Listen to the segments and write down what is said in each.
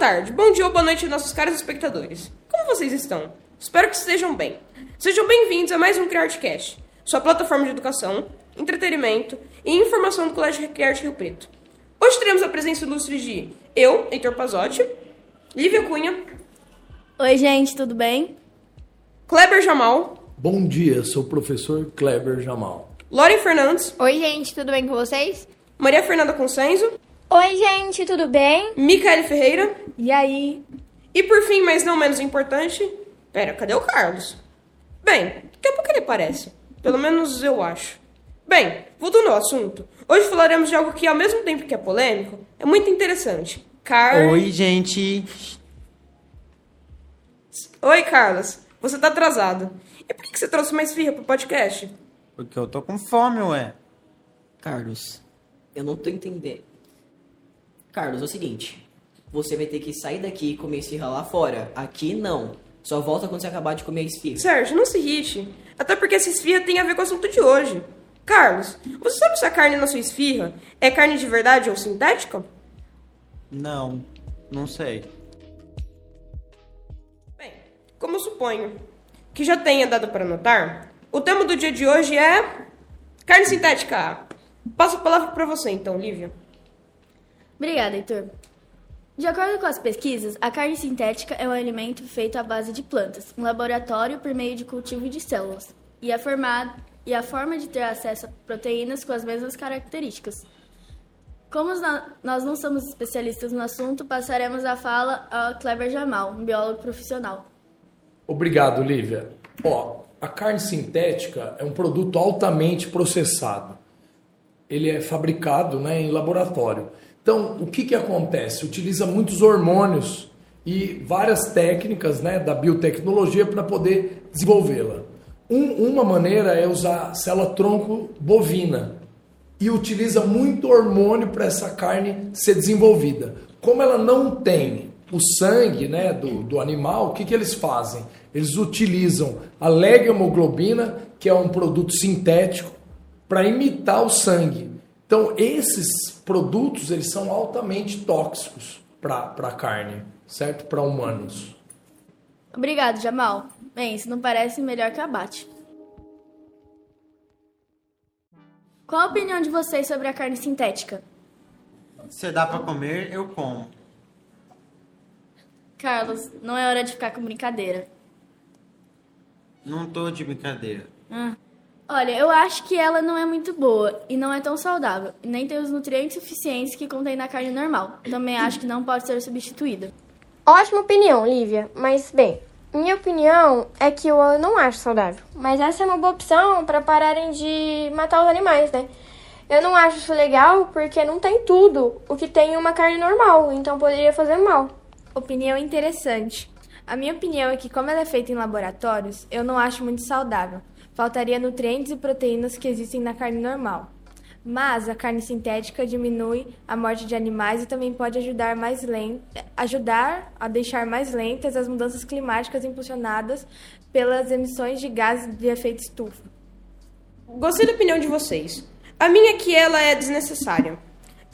tarde, bom dia ou boa noite, nossos caros espectadores. Como vocês estão? Espero que estejam bem. Sejam bem-vindos a mais um CriArtCast, sua plataforma de educação, entretenimento e informação do Colégio Criarte Rio Preto. Hoje teremos a presença ilustre de eu, Heitor Pazotti, Lívia Cunha, Oi, gente, tudo bem? Kleber Jamal, Bom dia, sou o professor Kleber Jamal. Loren Fernandes, Oi, gente, tudo bem com vocês? Maria Fernanda Consenso, Oi, gente, tudo bem? Micaele Ferreira E aí? e, por fim, mas não menos importante, pera, cadê o Carlos? Bem, daqui a pouco ele aparece. Pelo menos eu acho. Bem, voltando ao assunto, hoje falaremos de algo que, ao mesmo tempo que é polêmico, é muito interessante. Car... Oi, gente. Oi, Carlos. Você tá atrasado. E por que você trouxe mais firra pro podcast? Porque eu tô com fome, ué. Carlos, eu não tô entendendo. Carlos, é o seguinte. Você vai ter que sair daqui e comer esfirra lá fora. Aqui não. Só volta quando você acabar de comer a esfirra. Sérgio, não se irrite. Até porque essa esfirra tem a ver com o assunto de hoje. Carlos, você sabe se a carne na sua esfirra é carne de verdade ou sintética? Não, não sei. Bem, como eu suponho que já tenha dado para notar, o tema do dia de hoje é carne sintética. Passo a palavra para você então, Lívia. Obrigada, Heitor. De acordo com as pesquisas, a carne sintética é um alimento feito à base de plantas, em laboratório por meio de cultivo de células, e é formado e a forma de ter acesso a proteínas com as mesmas características. Como nós não somos especialistas no assunto, passaremos a fala a Kleber Jamal, um biólogo profissional. Obrigado, Lívia. Ó, a carne sintética é um produto altamente processado. Ele é fabricado né, em laboratório. Então, o que, que acontece? Utiliza muitos hormônios e várias técnicas né, da biotecnologia para poder desenvolvê-la. Um- uma maneira é usar célula-tronco bovina e utiliza muito hormônio para essa carne ser desenvolvida. Como ela não tem o sangue né, do, do animal, o que, que eles fazem? Eles utilizam a legemoglobina, que é um produto sintético, para imitar o sangue. Então, esses produtos eles são altamente tóxicos para a carne, certo? Para humanos. Obrigado, Jamal. Bem, isso não parece melhor que abate. Qual a opinião de vocês sobre a carne sintética? Se dá pra comer, eu como. Carlos, não é hora de ficar com brincadeira. Não tô de brincadeira. Ah. Olha, eu acho que ela não é muito boa e não é tão saudável, nem tem os nutrientes suficientes que contém na carne normal. Também acho que não pode ser substituída. Ótima opinião, Lívia. Mas, bem, minha opinião é que eu não acho saudável. Mas essa é uma boa opção para pararem de matar os animais, né? Eu não acho isso legal porque não tem tudo o que tem em uma carne normal, então poderia fazer mal. Opinião interessante. A minha opinião é que, como ela é feita em laboratórios, eu não acho muito saudável. Faltaria nutrientes e proteínas que existem na carne normal. Mas a carne sintética diminui a morte de animais e também pode ajudar, mais len- ajudar a deixar mais lentas as mudanças climáticas impulsionadas pelas emissões de gases de efeito estufa. Gostei da opinião de vocês. A minha é que ela é desnecessária,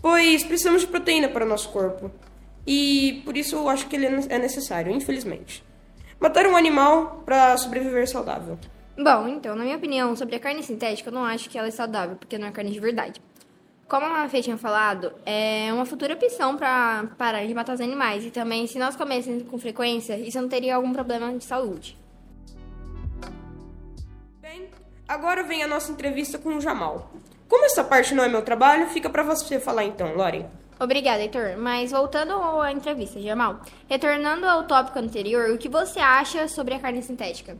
pois precisamos de proteína para o nosso corpo. E por isso eu acho que ele é necessário, infelizmente. Matar um animal para sobreviver saudável. Bom, então, na minha opinião sobre a carne sintética, eu não acho que ela é saudável, porque não é carne de verdade. Como a Fê tinha falado, é uma futura opção para parar de matar os animais. E também, se nós comêssemos com frequência, isso não teria algum problema de saúde. Bem, agora vem a nossa entrevista com o Jamal. Como essa parte não é meu trabalho, fica para você falar então, Lori. Obrigada, Heitor. Mas voltando à entrevista, Jamal, retornando ao tópico anterior, o que você acha sobre a carne sintética?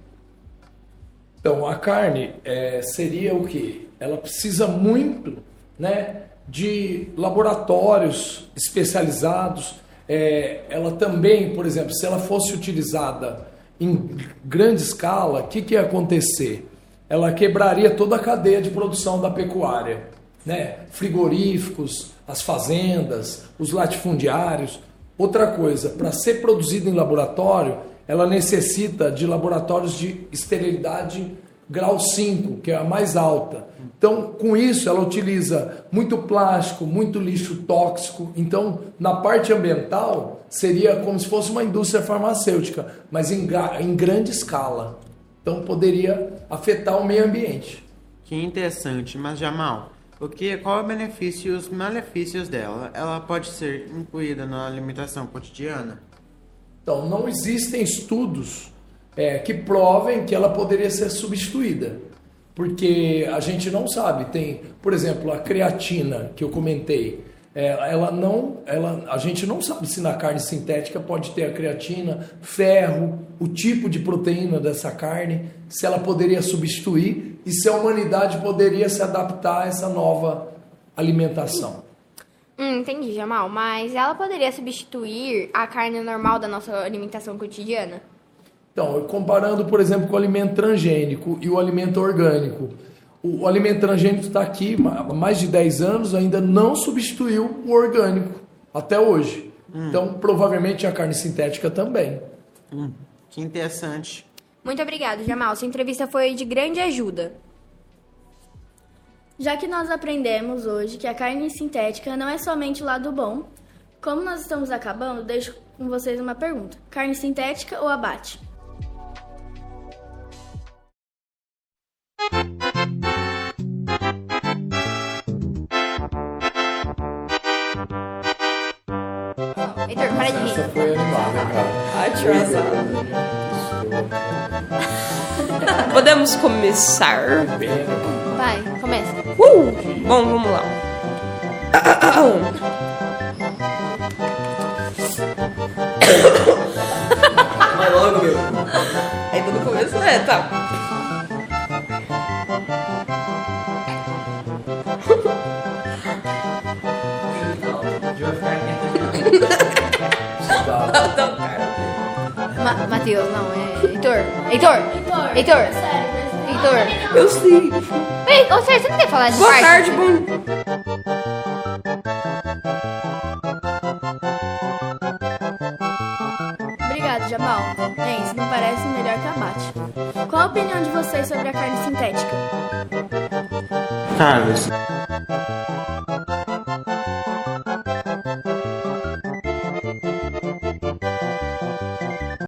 Então, a carne é, seria o que? Ela precisa muito né, de laboratórios especializados. É, ela também, por exemplo, se ela fosse utilizada em grande escala, o que, que ia acontecer? Ela quebraria toda a cadeia de produção da pecuária. Né? Frigoríficos, as fazendas, os latifundiários. Outra coisa, para ser produzida em laboratório, ela necessita de laboratórios de esterilidade grau 5, que é a mais alta. Então, com isso, ela utiliza muito plástico, muito lixo tóxico. Então, na parte ambiental, seria como se fosse uma indústria farmacêutica, mas em, em grande escala. Então, poderia afetar o meio ambiente. Que interessante, mas Jamal, o que, qual é o benefício e os malefícios dela? Ela pode ser incluída na alimentação cotidiana? Então, não existem estudos é, que provem que ela poderia ser substituída. Porque a gente não sabe. Tem, por exemplo, a creatina que eu comentei. é, ela não, ela, a gente não sabe se na carne sintética pode ter a creatina, ferro, o tipo de proteína dessa carne, se ela poderia substituir e se a humanidade poderia se adaptar a essa nova alimentação. Hum, entendi, Jamal. Mas ela poderia substituir a carne normal da nossa alimentação cotidiana? Então, comparando, por exemplo, com o alimento transgênico e o alimento orgânico. O, o alimento transgênico está aqui há mais de 10 anos, ainda não substituiu o orgânico, até hoje. Então, provavelmente a carne sintética também. Hum, que interessante. Muito obrigado, Jamal. Sua entrevista foi de grande ajuda. Já que nós aprendemos hoje que a carne sintética não é somente o lado bom, como nós estamos acabando, deixo com vocês uma pergunta: carne sintética ou abate? Heitor, para de rir. foi animal, né, cara? Podemos começar? Vai, começa. Uh! Bom, vamos lá. Vai logo, meu. Ainda no começo? É, tá. Ma Matheus, não, é. Heitor. Heitor. Heitor. Heitor. Eu sei. Ei, ô, você não quer falar de Boa parte? tarde, bom. Obrigado, Jamal. Bem, isso não parece melhor que abate. Qual a opinião de vocês sobre a carne sintética? Carlos,